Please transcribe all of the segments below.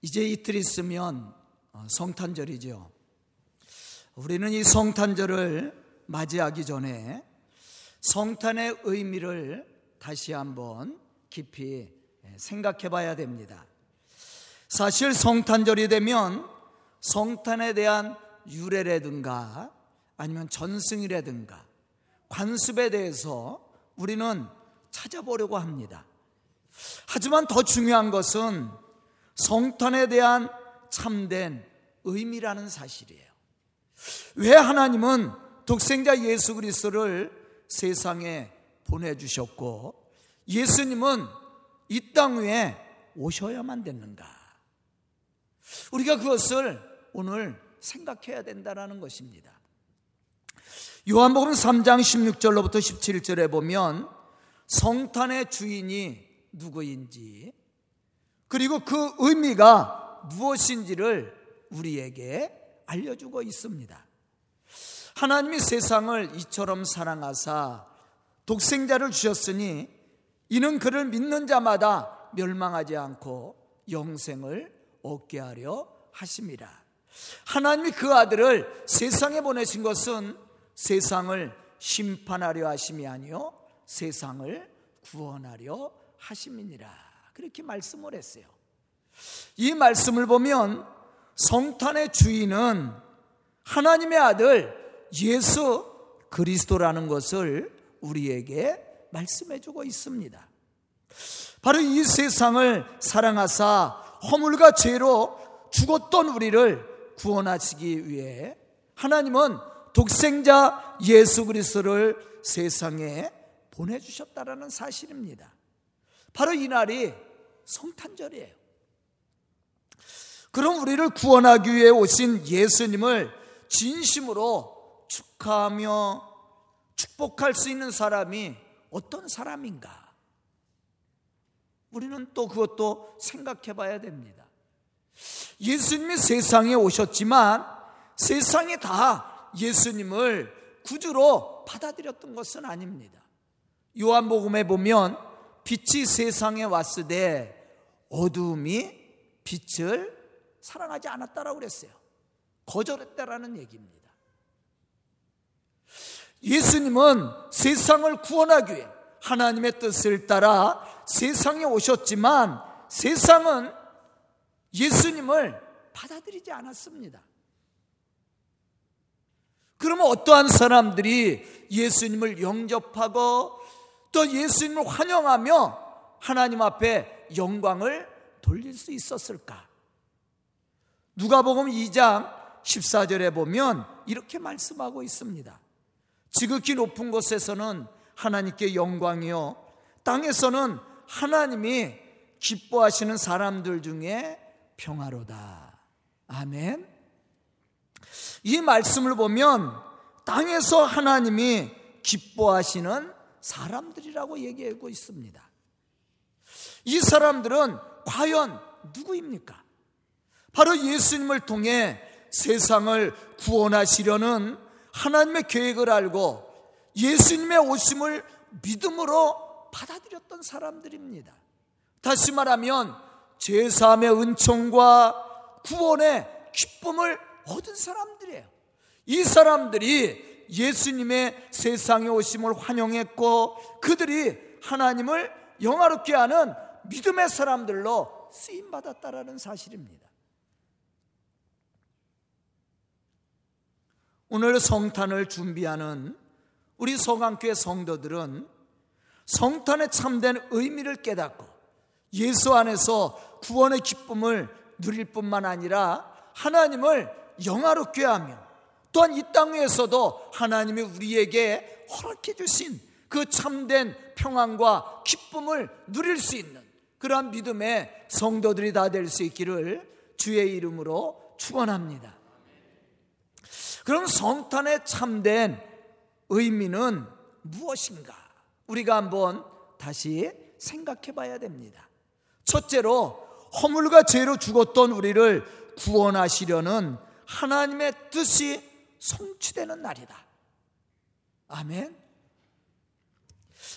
이제 이틀 있으면 어, 성탄절이죠. 우리는 이 성탄절을 맞이하기 전에 성탄의 의미를 다시 한번 깊이 생각해 봐야 됩니다. 사실 성탄절이 되면 성탄에 대한 유래라든가 아니면 전승이라든가 관습에 대해서 우리는 찾아보려고 합니다. 하지만 더 중요한 것은 성탄에 대한 참된 의미라는 사실이에요. 왜 하나님은 독생자 예수 그리스도를 세상에 보내주셨고 예수님은 이 땅 위에 오셔야만 됐는가? 우리가 그것을 오늘 생각해야 된다는 것입니다. 요한복음 3장 16절로부터 17절에 보면 성탄의 주인이 누구인지 그리고 그 의미가 무엇인지를 우리에게 알려주고 있습니다. 하나님이 세상을 이처럼 사랑하사 독생자를 주셨으니 이는 그를 믿는 자마다 멸망하지 않고 영생을 얻게 하려 하심이라. 하나님이 그 아들을 세상에 보내신 것은 세상을 심판하려 하심이 아니요 세상을 구원하려 하심이니라. 그렇게 말씀을 했어요. 이 말씀을 보면 성탄의 주인은 하나님의 아들 예수 그리스도라는 것을 우리에게 말씀해 주고 있습니다. 바로 이 세상을 사랑하사 허물과 죄로 죽었던 우리를 구원하시기 위해 하나님은 독생자 예수 그리스도를 세상에 보내주셨다라는 사실입니다. 바로 이 날이 성탄절이에요. 그럼 우리를 구원하기 위해 오신 예수님을 진심으로 축하하며 축복할 수 있는 사람이 어떤 사람인가? 우리는 또 그것도 생각해 봐야 됩니다. 예수님이 세상에 오셨지만 세상이 다 예수님을 구주로 받아들였던 것은 아닙니다. 요한복음에 보면 빛이 세상에 왔으되 어두움이 빛을 사랑하지 않았다라고 그랬어요. 거절했다라는 얘기입니다. 예수님은 세상을 구원하기 위해 하나님의 뜻을 따라 세상에 오셨지만 세상은 예수님을 받아들이지 않았습니다. 그러면 어떠한 사람들이 예수님을 영접하고 또 예수님을 환영하며 하나님 앞에 영광을 돌릴 수 있었을까? 누가복음 2장 14절에 보면 이렇게 말씀하고 있습니다. 지극히 높은 곳에서는 하나님께 영광이요 땅에서는 하나님이 기뻐하시는 사람들 중에 평화로다. 아멘. 이 말씀을 보면 땅에서 하나님이 기뻐하시는 사람들이라고 얘기하고 있습니다. 이 사람들은 과연 누구입니까? 바로 예수님을 통해 세상을 구원하시려는 하나님의 계획을 알고 예수님의 오심을 믿음으로 받아들였던 사람들입니다. 다시 말하면 제사함의 은총과 구원의 기쁨을 얻은 사람들이에요. 이 사람들이 예수님의 세상에 오심을 환영했고 그들이 하나님을 영화롭게 하는 믿음의 사람들로 쓰임 받았다라는 사실입니다. 오늘 성탄을 준비하는 우리 서강교회 성도들은 성탄의 참된 의미를 깨닫고 예수 안에서 구원의 기쁨을 누릴 뿐만 아니라 하나님을 영화롭게 하며 또한 이땅 위에서도 하나님이 우리에게 허락해 주신 그 참된 평안과 기쁨을 누릴 수 있는 그러한 믿음의 성도들이 다 될 수 있기를 주의 이름으로 축원합니다. 그럼 성탄의 참된 의미는 무엇인가? 우리가 한번 다시 생각해 봐야 됩니다. 첫째로 허물과 죄로 죽었던 우리를 구원하시려는 하나님의 뜻이 성취되는 날이다. 아멘.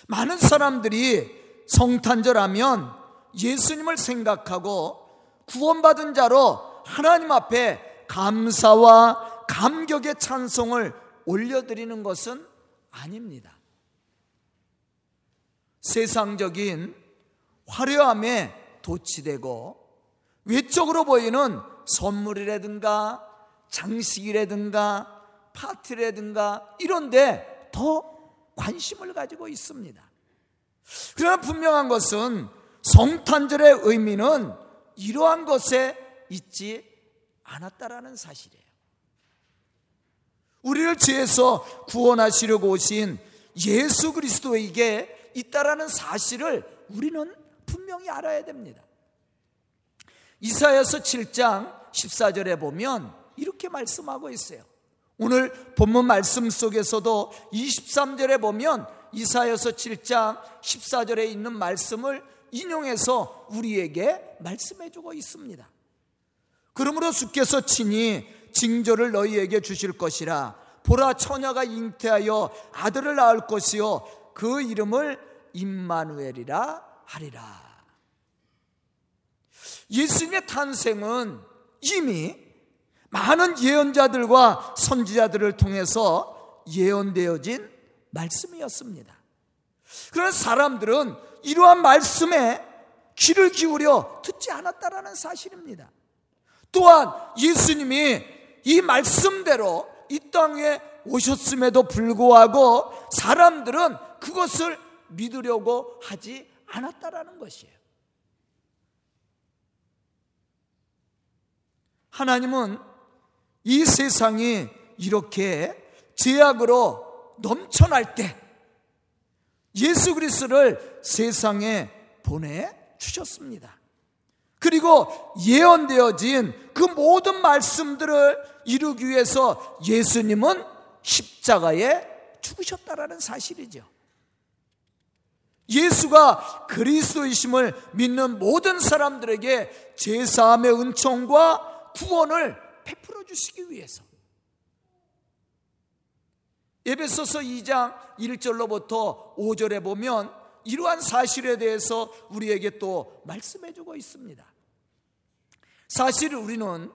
많은 사람들이 성탄절 하면 예수님을 생각하고 구원받은 자로 하나님 앞에 감사와 감격의 찬송을 올려드리는 것은 아닙니다. 세상적인 화려함에 도취되고 외적으로 보이는 선물이라든가 장식이라든가 파티라든가 이런데 더 관심을 가지고 있습니다. 그러나 분명한 것은 성탄절의 의미는 이러한 것에 있지 않았다라는 사실이에요. 우리를 죄에서 구원하시려고 오신 예수 그리스도에게 있다라는 사실을 우리는 분명히 알아야 됩니다. 이사야서 7장 14절에 보면 이렇게 말씀하고 있어요. 오늘 본문 말씀 속에서도 23절에 보면 이사여서 7장 14절에 있는 말씀을 인용해서 우리에게 말씀해 주고 있습니다. 그러므로 주께서 친히 징조를 너희에게 주실 것이라 보라 처녀가 잉태하여 아들을 낳을 것이요 그 이름을 임마누엘이라 하리라. 예수님의 탄생은 이미 많은 예언자들과 선지자들을 통해서 예언되어진 말씀이었습니다. 그런 사람들은 이러한 말씀에 귀를 기울여 듣지 않았다라는 사실입니다. 또한 예수님이 이 말씀대로 이 땅에 오셨음에도 불구하고 사람들은 그것을 믿으려고 하지 않았다라는 것이에요. 하나님은 이 세상이 이렇게 제약으로 넘쳐날 때 예수 그리스도를 세상에 보내 주셨습니다. 그리고 예언되어진 그 모든 말씀들을 이루기 위해서 예수님은 십자가에 죽으셨다라는 사실이죠. 예수가 그리스도이심을 믿는 모든 사람들에게 제사함의 은총과 구원을 베풀어 주시기 위해서 에베소서 2장 1절로부터 5절에 보면 이러한 사실에 대해서 우리에게 또 말씀해 주고 있습니다. 사실 우리는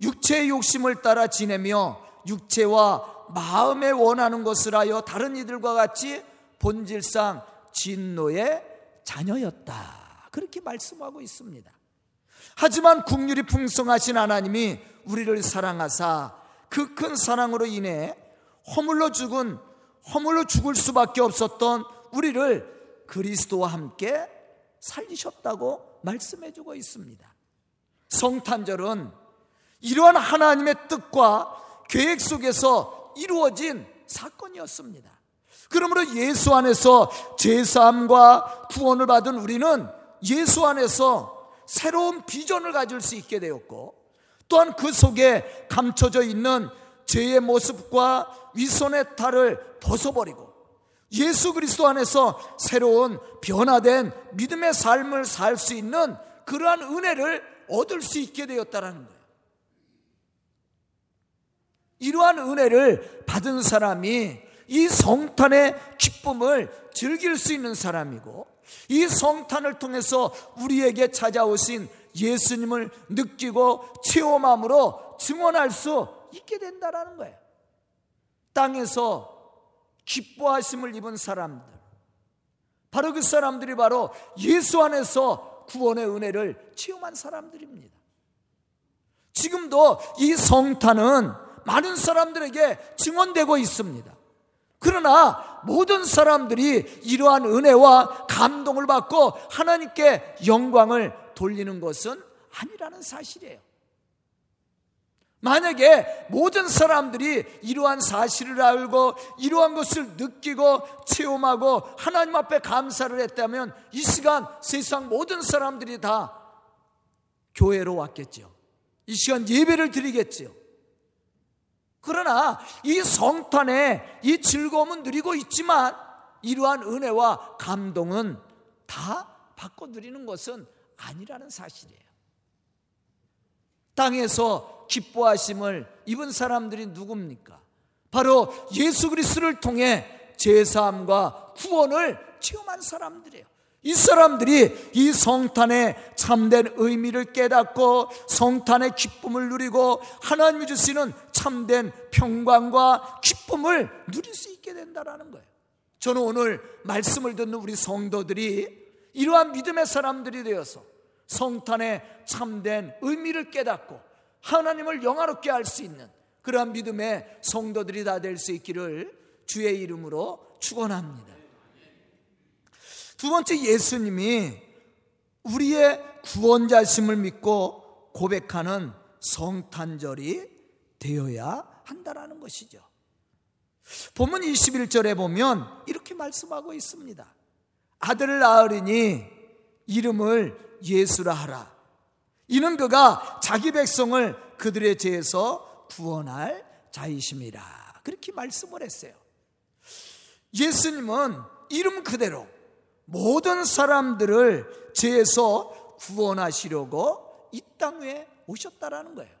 육체의 욕심을 따라 지내며 육체와 마음에 원하는 것을 하여 다른 이들과 같이 본질상 진노의 자녀였다. 그렇게 말씀하고 있습니다. 하지만 국률이 풍성하신 하나님이 우리를 사랑하사 그 큰 사랑으로 인해 허물로 죽은 허물로 죽을 수밖에 없었던 우리를 그리스도와 함께 살리셨다고 말씀해 주고 있습니다. 성탄절은 이러한 하나님의 뜻과 계획 속에서 이루어진 사건이었습니다. 그러므로 예수 안에서 제사함과 구원을 받은 우리는 예수 안에서 새로운 비전을 가질 수 있게 되었고 또한 그 속에 감춰져 있는 죄의 모습과 위선의 탈을 벗어버리고 예수 그리스도 안에서 새로운 변화된 믿음의 삶을 살 수 있는 그러한 은혜를 얻을 수 있게 되었다라는 거예요. 이러한 은혜를 받은 사람이 이 성탄의 기쁨을 즐길 수 있는 사람이고 이 성탄을 통해서 우리에게 찾아오신 예수님을 느끼고 체험함으로 증언할 수 있게 된다라는 거예요. 땅에서 기뻐하심을 입은 사람들. 바로 그 사람들이 바로 예수 안에서 구원의 은혜를 체험한 사람들입니다. 지금도 이 성탄은 많은 사람들에게 증언되고 있습니다. 그러나 모든 사람들이 이러한 은혜와 감동을 받고 하나님께 영광을 돌리는 것은 아니라는 사실이에요. 만약에 모든 사람들이 이러한 사실을 알고 이러한 것을 느끼고 체험하고 하나님 앞에 감사를 했다면 이 시간 세상 모든 사람들이 다 교회로 왔겠죠. 이 시간 예배를 드리겠지요. 그러나 이 성탄에 이 즐거움은 누리고 있지만 이러한 은혜와 감동은 다 바꿔 누리는 것은 아니라는 사실이에요. 땅에서 기뻐하심을 입은 사람들이 누굽니까? 바로 예수 그리스도를 통해 제사함과 구원을 체험한 사람들이에요. 이 사람들이 이 성탄의 참된 의미를 깨닫고 성탄의 기쁨을 누리고 하나님이 주시는 참된 평강과 기쁨을 누릴 수 있게 된다라는 거예요. 저는 오늘 말씀을 듣는 우리 성도들이 이러한 믿음의 사람들이 되어서 성탄의 참된 의미를 깨닫고 하나님을 영화롭게 할 수 있는 그러한 믿음의 성도들이 다 될 수 있기를 주의 이름으로 축원합니다. 두 번째 예수님이 우리의 구원자심을 믿고 고백하는 성탄절이 되어야 한다라는 것이죠. 본문 21절에 보면 이렇게 말씀하고 있습니다. 아들을 낳으리니 이름을 예수라 하라. 이는 그가 자기 백성을 그들의 죄에서 구원할 자이심이라. 그렇게 말씀을 했어요. 예수님은 이름 그대로 모든 사람들을 죄에서 구원하시려고 이 땅에 오셨다라는 거예요.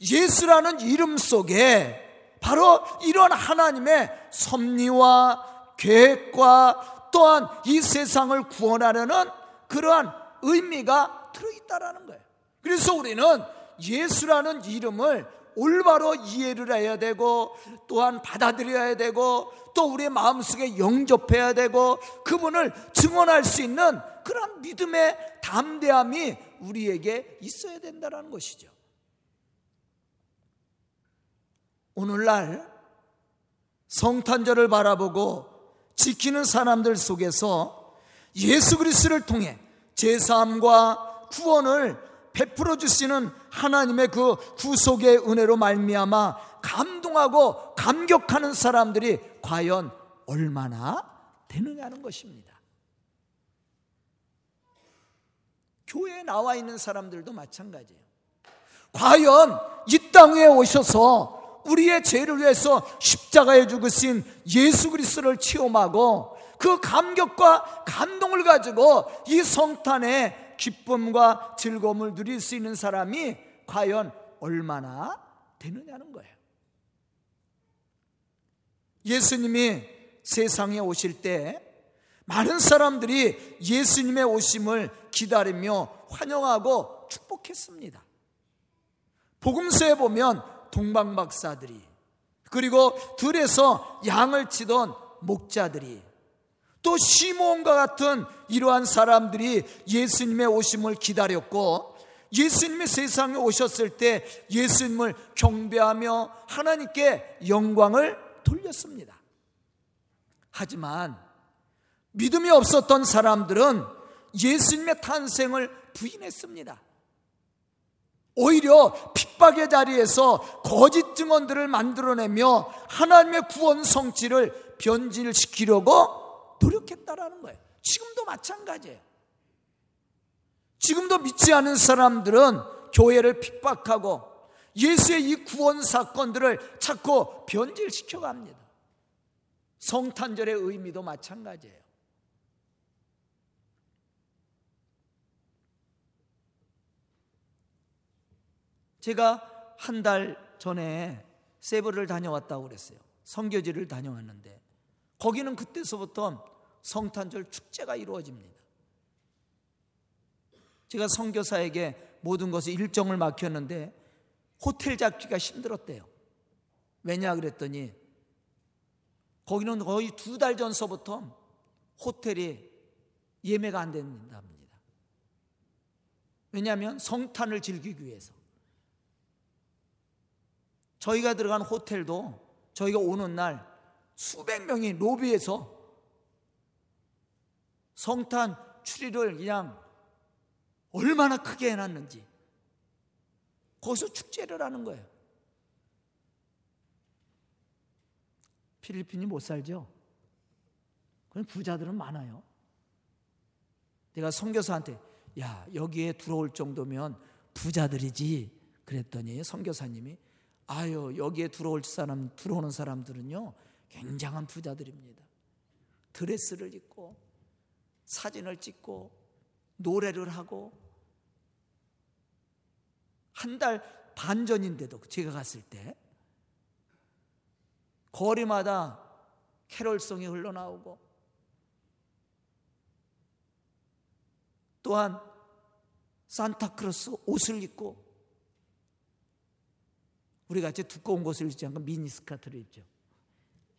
예수라는 이름 속에 바로 이런 하나님의 섭리와 계획과 또한 이 세상을 구원하려는 그러한 의미가 들어있다라는 거예요. 그래서 우리는 예수라는 이름을 올바로 이해를 해야 되고 또한 받아들여야 되고 또 우리의 마음속에 영접해야 되고 그분을 증언할 수 있는 그런 믿음의 담대함이 우리에게 있어야 된다는 것이죠. 오늘날 성탄절을 바라보고 지키는 사람들 속에서 예수 그리스도를 통해 제사함과 구원을 베풀어 주시는 하나님의 그 구속의 은혜로 말미암아 감동하고 감격하는 사람들이 과연 얼마나 되느냐는 것입니다. 교회에 나와 있는 사람들도 마찬가지예요. 과연 이 땅에 오셔서 우리의 죄를 위해서 십자가에 죽으신 예수 그리스도를 체험하고 그 감격과 감동을 가지고 이 성탄의 기쁨과 즐거움을 누릴 수 있는 사람이 과연 얼마나 되느냐는 거예요. 예수님이 세상에 오실 때 많은 사람들이 예수님의 오심을 기다리며 환영하고 축복했습니다. 복음서에 보면 동방박사들이 그리고 들에서 양을 치던 목자들이 또 시몬과 같은 이러한 사람들이 예수님의 오심을 기다렸고 예수님이 세상에 오셨을 때 예수님을 경배하며 하나님께 영광을 돌렸습니다. 하지만 믿음이 없었던 사람들은 예수님의 탄생을 부인했습니다. 오히려 핍박의 자리에서 거짓 증언들을 만들어내며 하나님의 구원 성취를 변질시키려고 노력했다라는 거예요. 지금도 마찬가지예요. 지금도 믿지 않은 사람들은 교회를 핍박하고 예수의 이 구원 사건들을 자꾸 변질시켜 갑니다. 성탄절의 의미도 마찬가지예요. 제가 한 달 전에 세브를 다녀왔다고 그랬어요. 성교지를 다녀왔는데 거기는 그때서부터 성탄절 축제가 이루어집니다. 제가 선교사에게 모든 것을 일정을 맡겼는데 호텔 잡기가 힘들었대요. 왜냐 그랬더니 거기는 거의 두 달 전서부터 호텔이 예매가 안 된답니다. 왜냐하면 성탄을 즐기기 위해서. 저희가 들어간 호텔도 저희가 오는 날 수백 명이 로비에서 성탄 추리를 그냥 얼마나 크게 해놨는지 거기서 축제를 하는 거예요. 필리핀이 못 살죠? 그럼 부자들은 많아요. 내가 선교사한테 야 여기에 들어올 정도면 부자들이지 그랬더니 선교사님이 아유 여기에 들어올 사람 들어오는 사람들은요 굉장한 부자들입니다. 드레스를 입고 사진을 찍고 노래를 하고 한 달 반 전인데도 제가 갔을 때 거리마다 캐롤송이 흘러나오고 또한 산타크로스 옷을 입고 우리가 이제 두꺼운 것을 입지 않고 미니스커트를 입죠.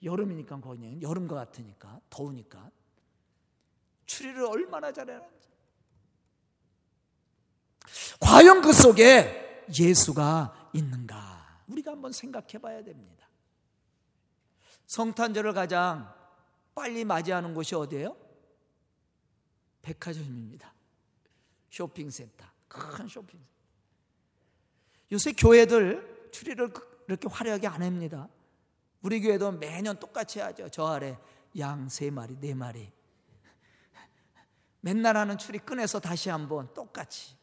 여름이니까 거기는 여름 것 같으니까 더우니까 추리를 얼마나 잘하는지. 과연 그 속에 예수가 있는가? 우리가 한번 생각해 봐야 됩니다. 성탄절을 가장 빨리 맞이하는 곳이 어디예요? 백화점입니다. 쇼핑센터. 큰 쇼핑센터. 요새 교회들 추리를 그렇게 화려하게 안 합니다. 우리 교회도 매년 똑같이 하죠. 저 아래 양 세 마리, 네 마리. 맨날 하는 추리 꺼내서 다시 한번 똑같이.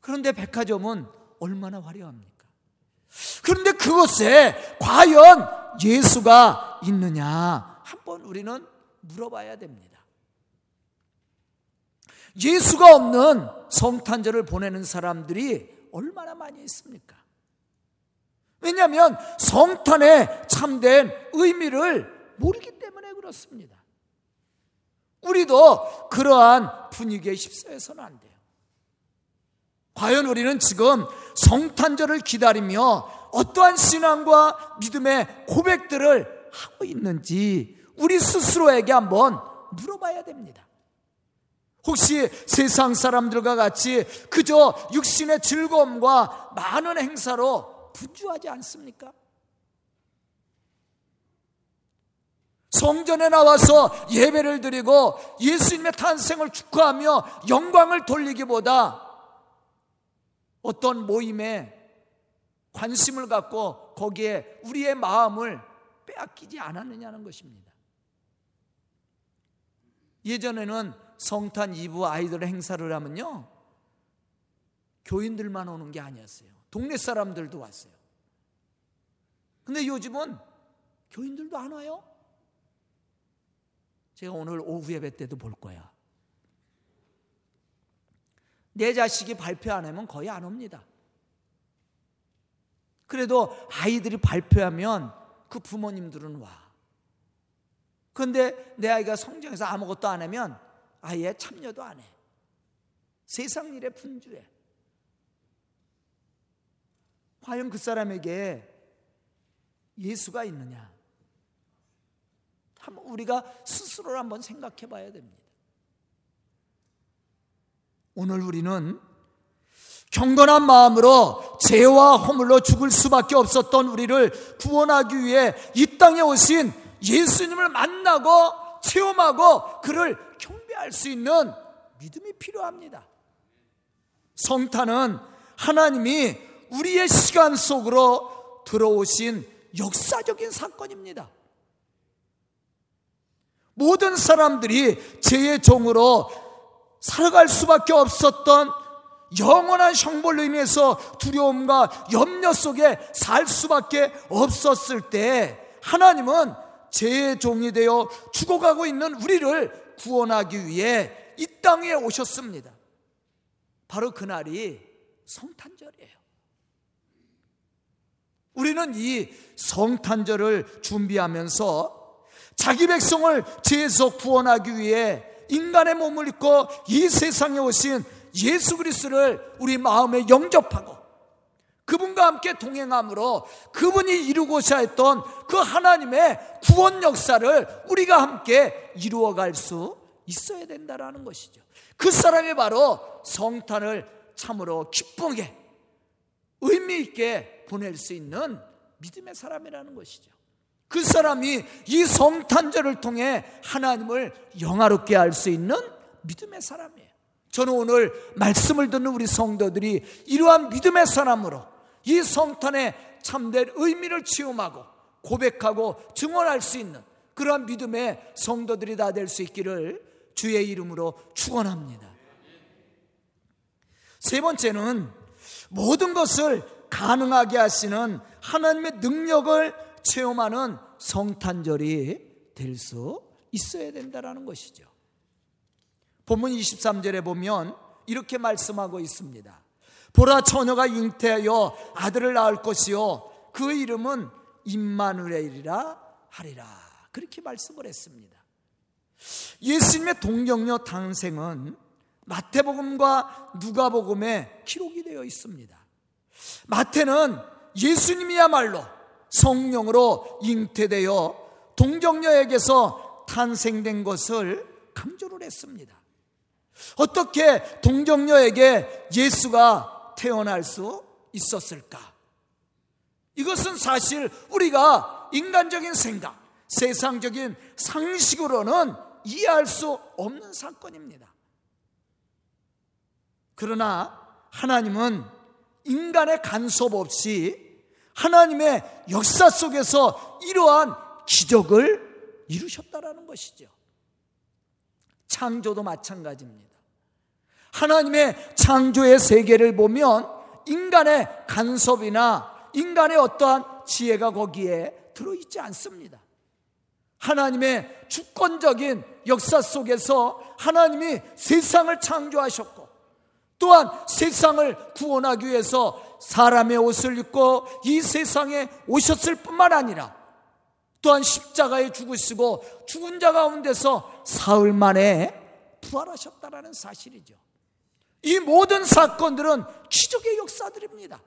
그런데 백화점은 얼마나 화려합니까? 그런데 그곳에 과연 예수가 있느냐? 한번 우리는 물어봐야 됩니다. 예수가 없는 성탄절을 보내는 사람들이 얼마나 많이 있습니까? 왜냐하면 성탄의 참된 의미를 모르기 때문에 그렇습니다. 우리도 그러한 분위기에 휩싸여서는 안 돼요. 과연 우리는 지금 성탄절을 기다리며 어떠한 신앙과 믿음의 고백들을 하고 있는지 우리 스스로에게 한번 물어봐야 됩니다. 혹시 세상 사람들과 같이 그저 육신의 즐거움과 많은 행사로 분주하지 않습니까? 성전에 나와서 예배를 드리고 예수님의 탄생을 축하하며 영광을 돌리기보다 어떤 모임에 관심을 갖고 거기에 우리의 마음을 빼앗기지 않았느냐는 것입니다. 예전에는 성탄 이브 아이들 행사를 하면요. 교인들만 오는 게 아니었어요. 동네 사람들도 왔어요. 근데 요즘은 교인들도 안 와요. 제가 오늘 오후 예배 때도 볼 거야. 내 자식이 발표 안 하면 거의 안 옵니다. 그래도 아이들이 발표하면 그 부모님들은 와. 그런데 내 아이가 성장해서 아무것도 안 하면 아예 참여도 안 해. 세상 일에 분주해. 과연 그 사람에게 예수가 있느냐? 한번 우리가 스스로를 한번 생각해 봐야 됩니다. 오늘 우리는 경건한 마음으로 죄와 허물로 죽을 수밖에 없었던 우리를 구원하기 위해 이 땅에 오신 예수님을 만나고 체험하고 그를 경배할 수 있는 믿음이 필요합니다. 성탄은 하나님이 우리의 시간 속으로 들어오신 역사적인 사건입니다. 모든 사람들이 죄의 종으로 살아갈 수밖에 없었던 영원한 형벌로 인해서 두려움과 염려 속에 살 수밖에 없었을 때 하나님은 죄의 종이 되어 죽어가고 있는 우리를 구원하기 위해 이 땅에 오셨습니다. 바로 그날이 성탄절이에요. 우리는 이 성탄절을 준비하면서 자기 백성을 죄에서 구원하기 위해 인간의 몸을 입고 이 세상에 오신 예수 그리스도를 우리 마음에 영접하고 그분과 함께 동행함으로 그분이 이루고자 했던 그 하나님의 구원 역사를 우리가 함께 이루어갈 수 있어야 된다라는 것이죠. 그 사람이 바로 성탄을 참으로 기쁘게 의미 있게 보낼 수 있는 믿음의 사람이라는 것이죠. 그 사람이 이 성탄절을 통해 하나님을 영화롭게 할 수 있는 믿음의 사람이에요. 저는 오늘 말씀을 듣는 우리 성도들이 이러한 믿음의 사람으로 이 성탄의 참된 의미를 체험하고 고백하고 증언할 수 있는 그러한 믿음의 성도들이 다 될 수 있기를 주의 이름으로 축원합니다. 세 번째는 모든 것을 가능하게 하시는 하나님의 능력을 체험하는 성탄절이 될 수 있어야 된다는 것이죠. 본문 23절에 보면 이렇게 말씀하고 있습니다. 보라 처녀가 잉태하여 아들을 낳을 것이요 그 이름은 임마누엘이라 하리라. 그렇게 말씀을 했습니다. 예수님의 동정녀 탄생은 마태복음과 누가복음에 기록이 되어 있습니다. 마태는 예수님이야말로 성령으로 잉태되어 동정녀에게서 탄생된 것을 강조를 했습니다. 어떻게 동정녀에게 예수가 태어날 수 있었을까? 이것은 사실 우리가 인간적인 생각, 세상적인 상식으로는 이해할 수 없는 사건입니다. 그러나 하나님은 인간의 간섭 없이 하나님의 역사 속에서 이러한 기적을 이루셨다라는 것이죠. 창조도 마찬가지입니다. 하나님의 창조의 세계를 보면 인간의 간섭이나 인간의 어떠한 지혜가 거기에 들어있지 않습니다. 하나님의 주권적인 역사 속에서 하나님이 세상을 창조하셨고 또한 세상을 구원하기 위해서 사람의 옷을 입고 이 세상에 오셨을 뿐만 아니라 또한 십자가에 죽으시고 죽은 자 가운데서 사흘 만에 부활하셨다라는 사실이죠. 이 모든 사건들은 기적의 역사들입니다.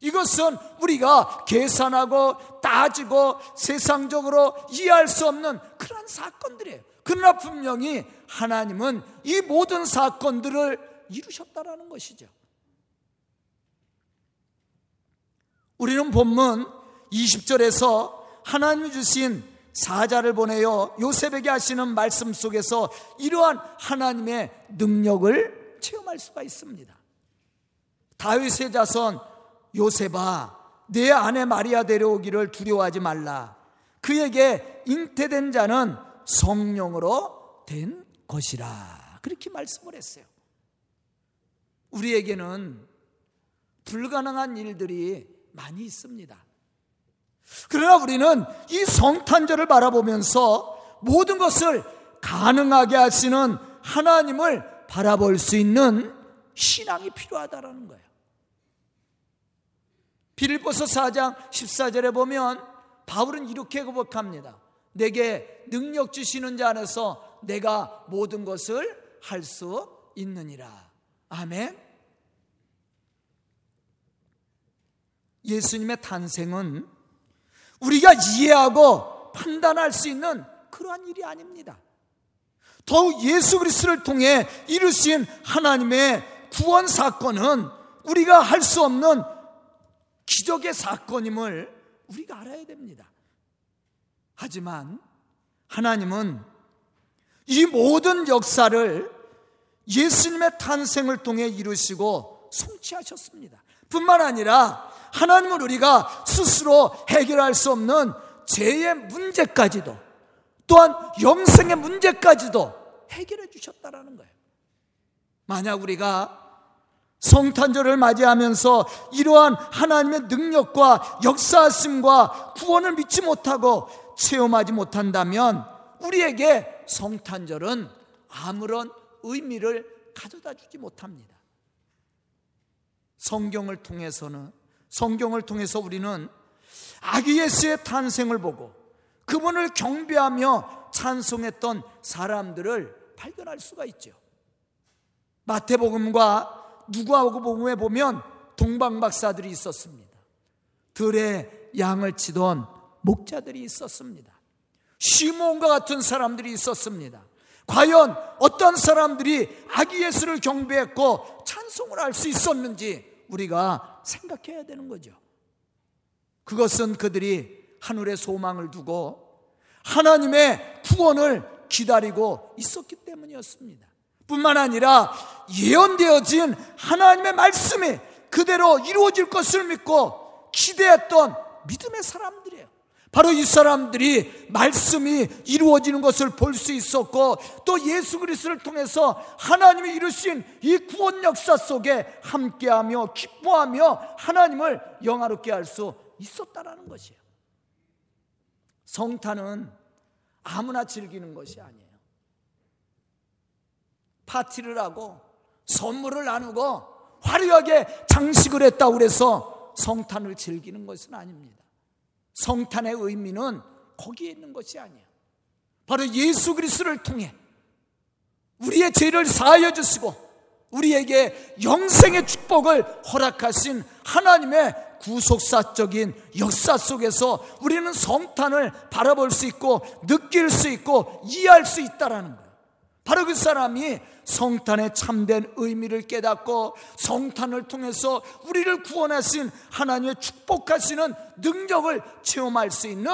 이것은 우리가 계산하고 따지고 세상적으로 이해할 수 없는 그런 사건들이에요. 그러나 분명히 하나님은 이 모든 사건들을 이루셨다라는 것이죠. 우리는 본문 20절에서 하나님이 주신 사자를 보내어 요셉에게 하시는 말씀 속에서 이러한 하나님의 능력을 체험할 수가 있습니다. 다윗의 자손 요셉아 내 아내 마리아 데려오기를 두려워하지 말라. 그에게 잉태된 자는 성령으로 된 것이라. 그렇게 말씀을 했어요. 우리에게는 불가능한 일들이 많이 있습니다. 그러나 우리는 이 성탄절을 바라보면서 모든 것을 가능하게 하시는 하나님을 바라볼 수 있는 신앙이 필요하다는 거예요. 빌보서 4장 14절에 보면 바울은 이렇게 고백합니다. 내게 능력 주시는 자 안에서 내가 모든 것을 할 수 있느니라. 아멘. 예수님의 탄생은 우리가 이해하고 판단할 수 있는 그러한 일이 아닙니다. 더욱 예수 그리스도를 통해 이루신 하나님의 구원 사건은 우리가 할 수 없는 기적의 사건임을 우리가 알아야 됩니다. 하지만 하나님은 이 모든 역사를 예수님의 탄생을 통해 이루시고 성취하셨습니다. 뿐만 아니라 하나님은 우리가 스스로 해결할 수 없는 죄의 문제까지도 또한 영생의 문제까지도 해결해 주셨다라는 거예요. 만약 우리가 성탄절을 맞이하면서 이러한 하나님의 능력과 역사하심과 구원을 믿지 못하고 체험하지 못한다면 우리에게 성탄절은 아무런 의미를 가져다 주지 못합니다. 성경을 통해서는 성경을 통해서 우리는 아기 예수의 탄생을 보고 그분을 경배하며 찬송했던 사람들을 발견할 수가 있죠. 마태복음과 누가복음에 보면 동방 박사들이 있었습니다. 들에 양을 치던 목자들이 있었습니다. 시몬과 같은 사람들이 있었습니다. 과연 어떤 사람들이 아기 예수를 경배했고 찬송을 할 수 있었는지 우리가 생각해야 되는 거죠. 그것은 그들이 하늘의 소망을 두고 하나님의 구원을 기다리고 있었기 때문이었습니다. 뿐만 아니라 예언되어진 하나님의 말씀이 그대로 이루어질 것을 믿고 기대했던 믿음의 사람들이에요. 바로 이 사람들이 말씀이 이루어지는 것을 볼 수 있었고 또 예수 그리스도를 통해서 하나님이 이루신 이 구원 역사 속에 함께하며 기뻐하며 하나님을 영화롭게 할 수 있었다라는 것이에요. 성탄은 아무나 즐기는 것이 아니에요. 파티를 하고 선물을 나누고 화려하게 장식을 했다고 그래서 성탄을 즐기는 것은 아닙니다. 성탄의 의미는 거기에 있는 것이 아니에요. 바로 예수 그리스도를 통해 우리의 죄를 사하여 주시고 우리에게 영생의 축복을 허락하신 하나님의 구속사적인 역사 속에서 우리는 성탄을 바라볼 수 있고 느낄 수 있고 이해할 수 있다라는 거예요. 바로 그 사람이 성탄의 참된 의미를 깨닫고 성탄을 통해서 우리를 구원하신 하나님의 축복하시는 능력을 체험할 수 있는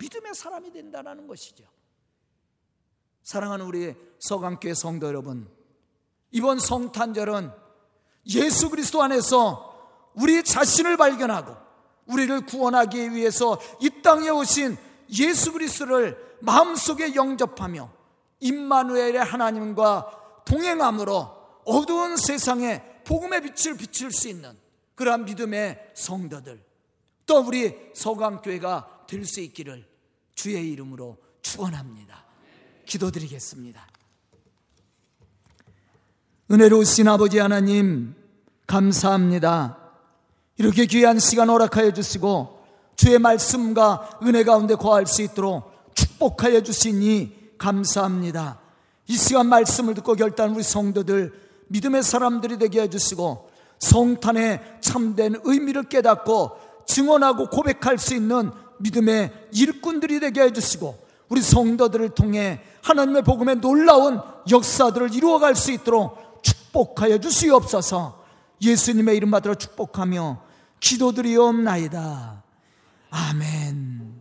믿음의 사람이 된다는 것이죠. 사랑하는 우리 서강교회 성도 여러분, 이번 성탄절은 예수 그리스도 안에서 우리 자신을 발견하고 우리를 구원하기 위해서 이 땅에 오신 예수 그리스도를 마음속에 영접하며 임마누엘의 하나님과 동행함으로 어두운 세상에 복음의 빛을 비출 수 있는 그러한 믿음의 성도들 또 우리 서강교회가 될 수 있기를 주의 이름으로 축원합니다. 기도드리겠습니다. 은혜로우신 아버지 하나님 감사합니다. 이렇게 귀한 시간 허락하여 주시고 주의 말씀과 은혜 가운데 거할 수 있도록 축복하여 주시니 감사합니다. 이 시간 말씀을 듣고 결단 우리 성도들 믿음의 사람들이 되게 해주시고 성탄의 참된 의미를 깨닫고 증언하고 고백할 수 있는 믿음의 일꾼들이 되게 해주시고 우리 성도들을 통해 하나님의 복음의 놀라운 역사들을 이루어갈 수 있도록 축복하여 주시옵소서 예수님의 이름 받들어 축복하며 기도드리옵나이다. 아멘.